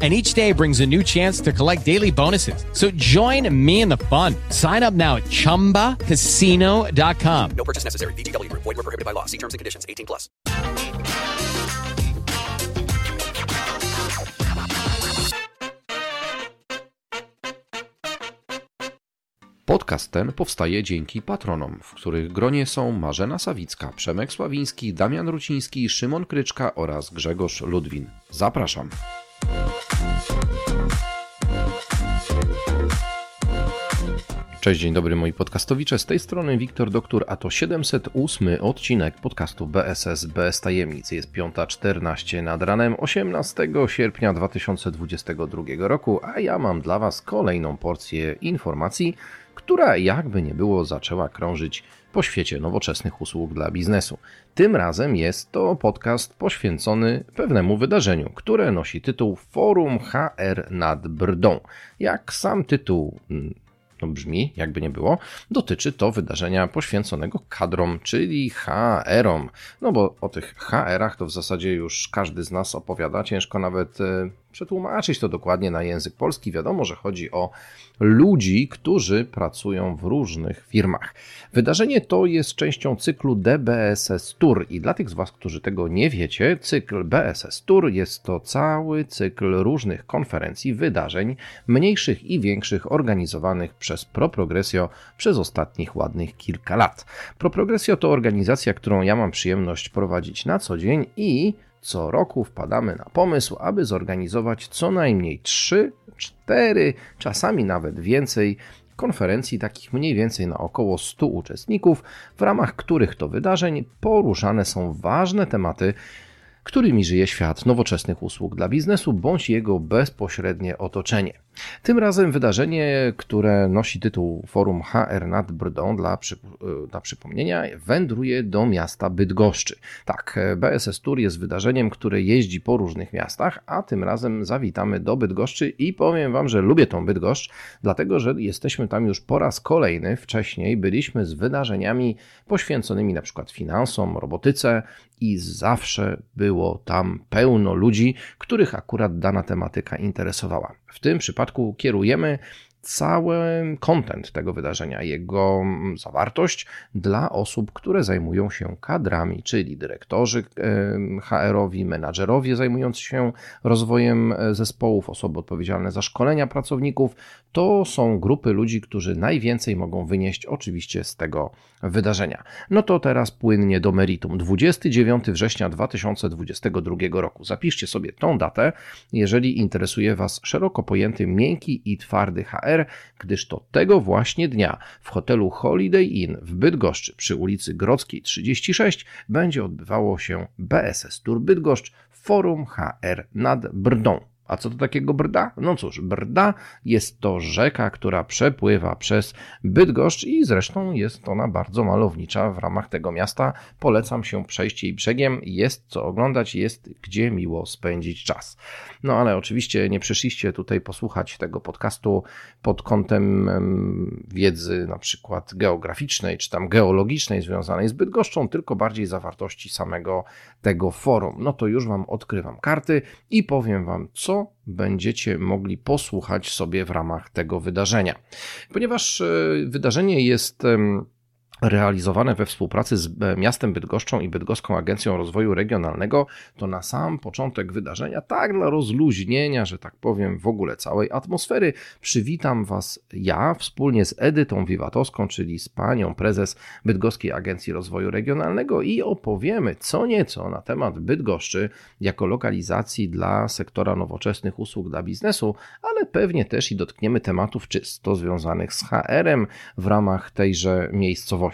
and each day brings a new chance to collect daily bonuses. So join me in the fun. Sign up now at ChumbaCasino.com. No purchase necessary. VGW Group. Void were prohibited by law. See terms and conditions. 18 plus. Podcast ten powstaje dzięki patronom, w których gronie są Marzena Sawicka, Przemek Sławiński, Damian Ruciński, Szymon Kryczka oraz Grzegorz Ludwin. Zapraszam. Cześć, dzień dobry moi podcastowicze. Z tej strony Wiktor Doktor, a to 708 odcinek podcastu BSS bez tajemnic. Jest 5.14 nad ranem 18 sierpnia 2022 roku, a ja mam dla Was kolejną porcję informacji, która jakby nie było zaczęła krążyć po świecie nowoczesnych usług dla biznesu. Tym razem jest to podcast poświęcony pewnemu wydarzeniu, które nosi tytuł Forum HR nad Brdą. Jak sam tytuł mm, no brzmi, jakby nie było, dotyczy to wydarzenia poświęconego kadrom, czyli HR-om. No bo o tych HR-ach to w zasadzie już każdy z nas opowiada, ciężko nawet e, przetłumaczyć to dokładnie na język polski. Wiadomo, że chodzi o ludzi, którzy pracują w różnych firmach. Wydarzenie to jest częścią cyklu DBSS Tour i dla tych z Was, którzy tego nie wiecie, cykl BSS Tour jest to cały cykl różnych konferencji, wydarzeń, mniejszych i większych, organizowanych przez ProProgresio przez ostatnich ładnych kilka lat. ProProgresio to organizacja, którą ja mam przyjemność prowadzić na co dzień i co roku wpadamy na pomysł, aby zorganizować co najmniej 3, 4, czasami nawet więcej konferencji, takich mniej więcej na około 100 uczestników, w ramach których to wydarzeń poruszane są ważne tematy, którymi żyje świat nowoczesnych usług dla biznesu bądź jego bezpośrednie otoczenie. Tym razem wydarzenie, które nosi tytuł Forum HR nad Brdą dla, przyp dla przypomnienia, wędruje do miasta Bydgoszczy. Tak, BSS Tour jest wydarzeniem, które jeździ po różnych miastach, a tym razem zawitamy do Bydgoszczy i powiem Wam, że lubię tą Bydgoszcz, dlatego że jesteśmy tam już po raz kolejny. Wcześniej byliśmy z wydarzeniami poświęconymi na przykład finansom, robotyce i zawsze było tam pełno ludzi, których akurat dana tematyka interesowała. W tym przypadku kierujemy cały content tego wydarzenia, jego zawartość dla osób, które zajmują się kadrami, czyli dyrektorzy HR-owi, menadżerowie zajmujący się rozwojem e, zespołów, osoby odpowiedzialne za szkolenia pracowników. To są grupy ludzi, którzy najwięcej mogą wynieść oczywiście z tego wydarzenia. No to teraz płynnie do meritum. 29 września 2022 roku. Zapiszcie sobie tą datę, jeżeli interesuje Was szeroko pojęty miękki i twardy HR, gdyż to tego właśnie dnia w hotelu Holiday Inn w Bydgoszczy przy ulicy Grodzkiej 36 będzie odbywało się BSS Tour Bydgoszcz Forum HR nad Brdą. A co to takiego Brda? No cóż, Brda jest to rzeka, która przepływa przez Bydgoszcz i zresztą jest ona bardzo malownicza w ramach tego miasta. Polecam się przejść jej brzegiem, jest co oglądać, jest gdzie miło spędzić czas. No ale oczywiście nie przyszliście tutaj posłuchać tego podcastu pod kątem wiedzy na przykład geograficznej czy tam geologicznej związanej z Bydgoszczą, tylko bardziej zawartości samego tego forum. No to już Wam odkrywam karty i powiem Wam, co będziecie mogli posłuchać sobie w ramach tego wydarzenia. Ponieważ e, wydarzenie jest realizowane we współpracy z e, miastem Bydgoszczą i Bydgoską Agencją Rozwoju Regionalnego, to na sam początek wydarzenia, tak dla rozluźnienia, że tak powiem, w ogóle całej atmosfery, przywitam Was ja wspólnie z Edytą Wiwatowską, czyli z panią prezes Bydgoskiej Agencji Rozwoju Regionalnego i opowiemy co nieco na temat Bydgoszczy jako lokalizacji dla sektora nowoczesnych usług dla biznesu, ale pewnie też i dotkniemy tematów czysto związanych z HR-em w ramach tejże miejscowości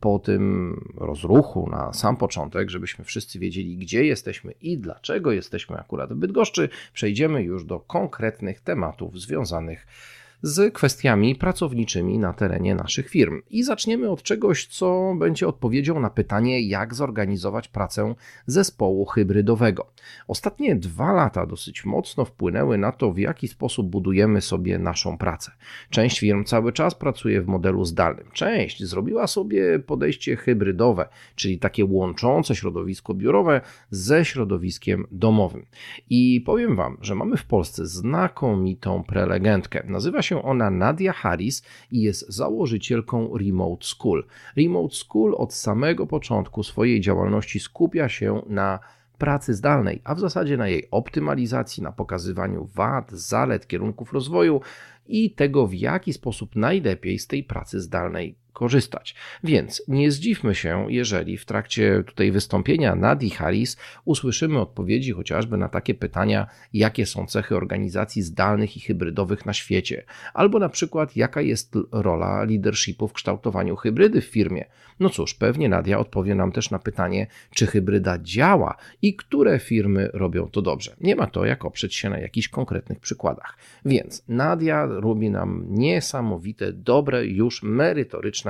po tym rozruchu na sam początek, żebyśmy wszyscy wiedzieli, gdzie jesteśmy i dlaczego jesteśmy akurat w Bydgoszczy, przejdziemy już do konkretnych tematów związanych z kwestiami pracowniczymi na terenie naszych firm. I zaczniemy od czegoś, co będzie odpowiedzią na pytanie, jak zorganizować pracę zespołu hybrydowego. Ostatnie dwa lata dosyć mocno wpłynęły na to, w jaki sposób budujemy sobie naszą pracę. Część firm cały czas pracuje w modelu zdalnym, część zrobiła sobie podejście hybrydowe, czyli takie łączące środowisko biurowe ze środowiskiem domowym. I powiem Wam, że mamy w Polsce znakomitą prelegentkę. Nazywa się ona Nadia Harris i jest założycielką Remote School. Remote School od samego początku swojej działalności skupia się na pracy zdalnej, a w zasadzie na jej optymalizacji, na pokazywaniu wad, zalet, kierunków rozwoju i tego, w jaki sposób najlepiej z tej pracy zdalnej korzystać. Więc nie zdziwmy się, jeżeli w trakcie tutaj wystąpienia Nadi Harris usłyszymy odpowiedzi chociażby na takie pytania, jakie są cechy organizacji zdalnych i hybrydowych na świecie, albo na przykład jaka jest rola leadershipu w kształtowaniu hybrydy w firmie. No cóż, pewnie Nadia odpowie nam też na pytanie, czy hybryda działa i które firmy robią to dobrze. Nie ma to jak oprzeć się na jakichś konkretnych przykładach. Więc Nadia robi nam niesamowite, dobre, już merytoryczne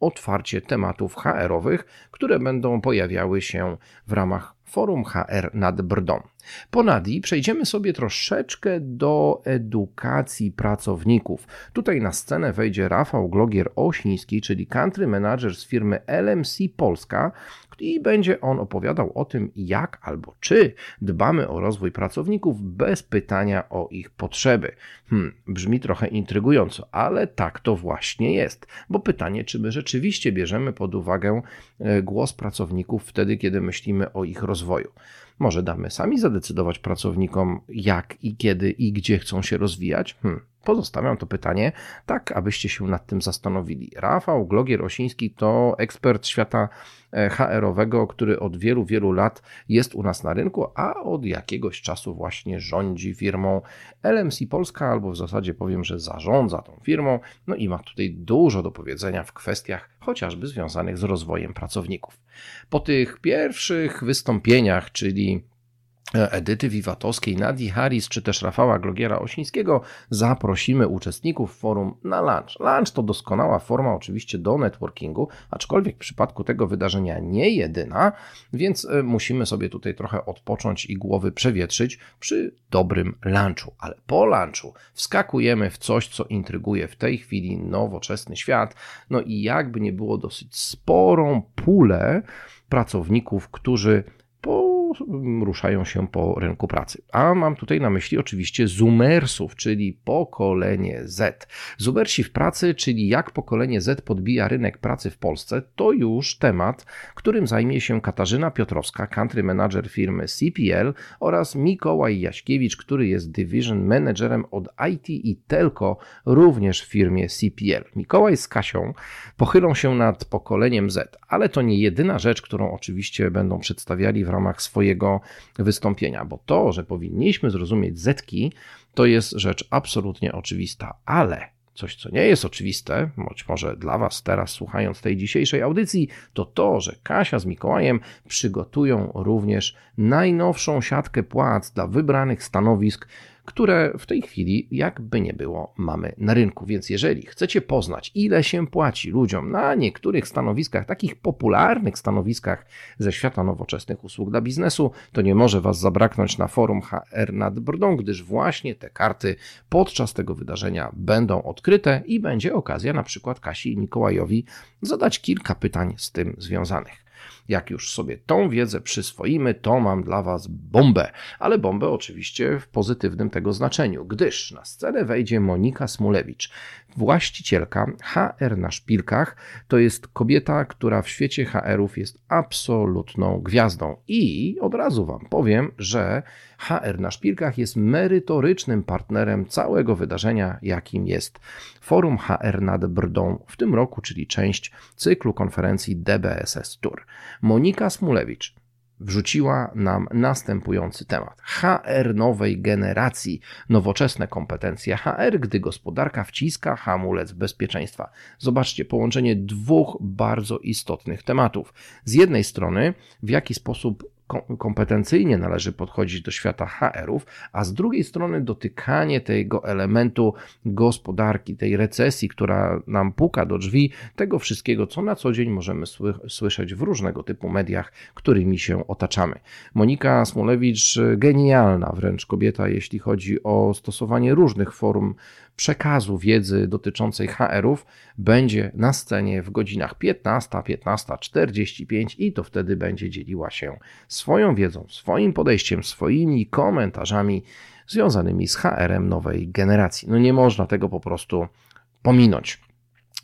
otwarcie tematów HR-owych, które będą pojawiały się w ramach Forum HR nad Brdą. Po Nadii przejdziemy sobie troszeczkę do edukacji pracowników. Tutaj na scenę wejdzie Rafał Glogier-Ośniński, czyli country manager z firmy LMC Polska, i będzie on opowiadał o tym, jak albo czy dbamy o rozwój pracowników bez pytania o ich potrzeby. Hmm, brzmi trochę intrygująco, ale tak to właśnie jest, bo pytanie, czy my rzeczywiście bierzemy pod uwagę e, głos pracowników wtedy, kiedy myślimy o ich rozwoju. Może damy sami zadecydować pracownikom, jak i kiedy i gdzie chcą się rozwijać? Hmm. Pozostawiam to pytanie, tak abyście się nad tym zastanowili. Rafał Glogier-Osiński to ekspert świata e, HR-owego, który od wielu, wielu lat jest u nas na rynku, a od jakiegoś czasu właśnie rządzi firmą LMC Polska, albo w zasadzie powiem, że zarządza tą firmą, no i ma tutaj dużo do powiedzenia w kwestiach chociażby związanych z rozwojem pracowników. Po tych pierwszych wystąpieniach, czyli Edyty Wiwatowskiej, Nadii Harris czy też Rafała Glogiera-Osińskiego zaprosimy uczestników forum na lunch. Lunch to doskonała forma oczywiście do networkingu, aczkolwiek w przypadku tego wydarzenia nie jedyna, więc e, musimy sobie tutaj trochę odpocząć i głowy przewietrzyć przy dobrym lunchu. Ale po lunchu wskakujemy w coś, co intryguje w tej chwili nowoczesny świat, no i jakby nie było dosyć sporą pulę pracowników, którzy ruszają się po rynku pracy. A mam tutaj na myśli oczywiście Zoomersów, czyli pokolenie Z. Zoomersi w pracy, czyli jak pokolenie Z podbija rynek pracy w Polsce, to już temat, którym zajmie się Katarzyna Piotrowska, country manager firmy CPL oraz Mikołaj Jaśkiewicz, który jest division managerem od IT i Telco również w firmie CPL. Mikołaj z Kasią pochylą się nad pokoleniem Z, ale to nie jedyna rzecz, którą oczywiście będą przedstawiali w ramach swojej swojego wystąpienia, bo to, że powinniśmy zrozumieć zetki, to jest rzecz absolutnie oczywista, ale coś, co nie jest oczywiste, być może dla Was teraz słuchając tej dzisiejszej audycji, to to, że Kasia z Mikołajem przygotują również najnowszą siatkę płac dla wybranych stanowisk które w tej chwili, jakby nie było, mamy na rynku. Więc jeżeli chcecie poznać, ile się płaci ludziom na niektórych stanowiskach, takich popularnych stanowiskach ze świata nowoczesnych usług dla biznesu, to nie może Was zabraknąć na forum HR nad Brdą, gdyż właśnie te karty podczas tego wydarzenia będą odkryte i będzie okazja na przykład Kasi i Mikołajowi zadać kilka pytań z tym związanych. Jak już sobie tą wiedzę przyswoimy, to mam dla Was bombę, ale bombę oczywiście w pozytywnym tego znaczeniu, gdyż na scenę wejdzie Monika Smulewicz, właścicielka HR na szpilkach. To jest kobieta, która w świecie HR-ów jest absolutną gwiazdą. I od razu Wam powiem, że HR na szpilkach jest merytorycznym partnerem całego wydarzenia, jakim jest Forum HR nad Brdą w tym roku, czyli część cyklu konferencji DBSS Tour. Monika Smulewicz wrzuciła nam następujący temat. HR nowej generacji, nowoczesne kompetencje HR, gdy gospodarka wciska hamulec bezpieczeństwa. Zobaczcie połączenie dwóch bardzo istotnych tematów. Z jednej strony, w jaki sposób kompetencyjnie należy podchodzić do świata HR-ów, a z drugiej strony dotykanie tego elementu gospodarki, tej recesji, która nam puka do drzwi, tego wszystkiego, co na co dzień możemy słyszeć w różnego typu mediach, którymi się otaczamy. Monika Smolewicz, genialna wręcz kobieta, jeśli chodzi o stosowanie różnych form przekazu wiedzy dotyczącej HR-ów będzie na scenie w godzinach 15, 15.45 i to wtedy będzie dzieliła się swoją wiedzą, swoim podejściem, swoimi komentarzami związanymi z HR-em nowej generacji. No nie można tego po prostu pominąć.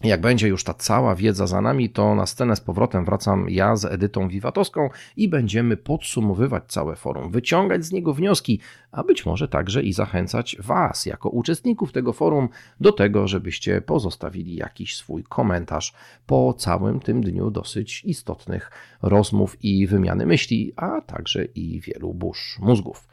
Jak będzie już ta cała wiedza za nami, to na scenę z powrotem wracam ja z Edytą Wiwatowską i będziemy podsumowywać całe forum, wyciągać z niego wnioski, a być może także i zachęcać Was, jako uczestników tego forum, do tego, żebyście pozostawili jakiś swój komentarz po całym tym dniu dosyć istotnych rozmów i wymiany myśli, a także i wielu burz mózgów.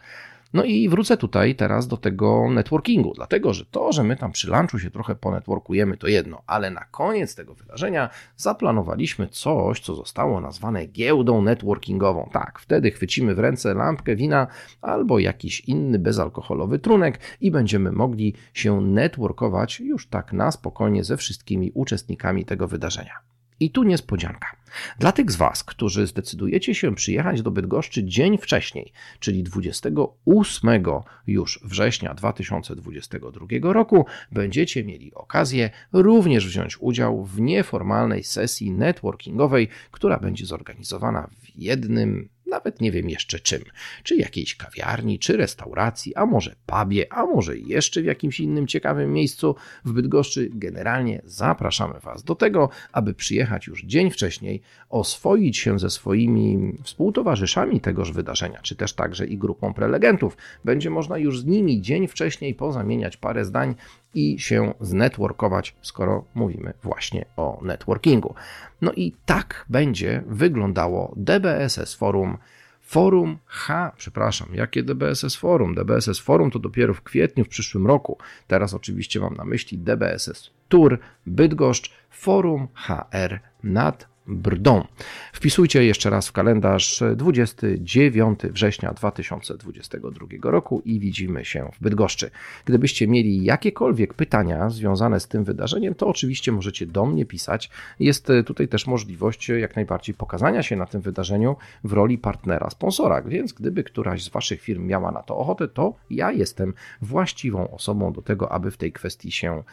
No i wrócę tutaj teraz do tego networkingu, dlatego że to, że my tam przy lunchu się trochę ponetworkujemy, to jedno, ale na koniec tego wydarzenia zaplanowaliśmy coś, co zostało nazwane giełdą networkingową. Tak, wtedy chwycimy w ręce lampkę wina albo jakiś inny bezalkoholowy trunek i będziemy mogli się networkować już tak na spokojnie ze wszystkimi uczestnikami tego wydarzenia. I tu niespodzianka. Dla tych z Was, którzy zdecydujecie się przyjechać do Bydgoszczy dzień wcześniej, czyli 28 już września 2022 roku, będziecie mieli okazję również wziąć udział w nieformalnej sesji networkingowej, która będzie zorganizowana w jednym nawet nie wiem jeszcze czym, czy jakiejś kawiarni, czy restauracji, a może pubie, a może jeszcze w jakimś innym ciekawym miejscu w Bydgoszczy. Generalnie zapraszamy Was do tego, aby przyjechać już dzień wcześniej, oswoić się ze swoimi współtowarzyszami tegoż wydarzenia, czy też także i grupą prelegentów. Będzie można już z nimi dzień wcześniej pozamieniać parę zdań i się znetworkować, skoro mówimy właśnie o networkingu. No i tak będzie wyglądało DBSS Forum. Forum H, przepraszam, jakie DBSS Forum? DBSS Forum to dopiero w kwietniu w przyszłym roku. Teraz oczywiście mam na myśli DBSS Tour Bydgoszcz Forum HR nad Brdą. Wpisujcie jeszcze raz w kalendarz 29 września 2022 roku i widzimy się w Bydgoszczy. Gdybyście mieli jakiekolwiek pytania związane z tym wydarzeniem, to oczywiście możecie do mnie pisać. Jest tutaj też możliwość jak najbardziej pokazania się na tym wydarzeniu w roli partnera, sponsora, więc gdyby któraś z Waszych firm miała na to ochotę, to ja jestem właściwą osobą do tego, aby w tej kwestii się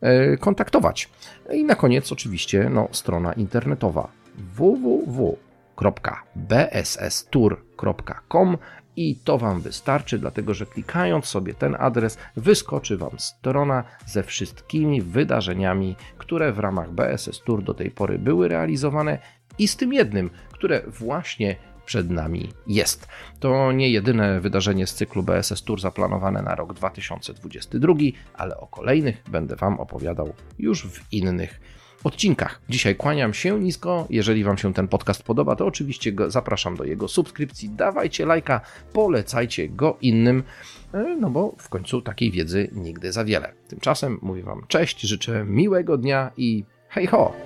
E, kontaktować. I na koniec oczywiście no, strona internetowa www.bsstour.com i to Wam wystarczy, dlatego że klikając sobie ten adres, wyskoczy Wam strona ze wszystkimi wydarzeniami, które w ramach BSS Tour do tej pory były realizowane i z tym jednym, które właśnie przed nami jest. To nie jedyne wydarzenie z cyklu BSS Tour zaplanowane na rok 2022, ale o kolejnych będę Wam opowiadał już w innych odcinkach. Dzisiaj kłaniam się nisko. Jeżeli Wam się ten podcast podoba, to oczywiście zapraszam do jego subskrypcji. Dawajcie lajka, polecajcie go innym, e, no bo w końcu takiej wiedzy nigdy za wiele. Tymczasem mówię Wam cześć, życzę miłego dnia i hej ho!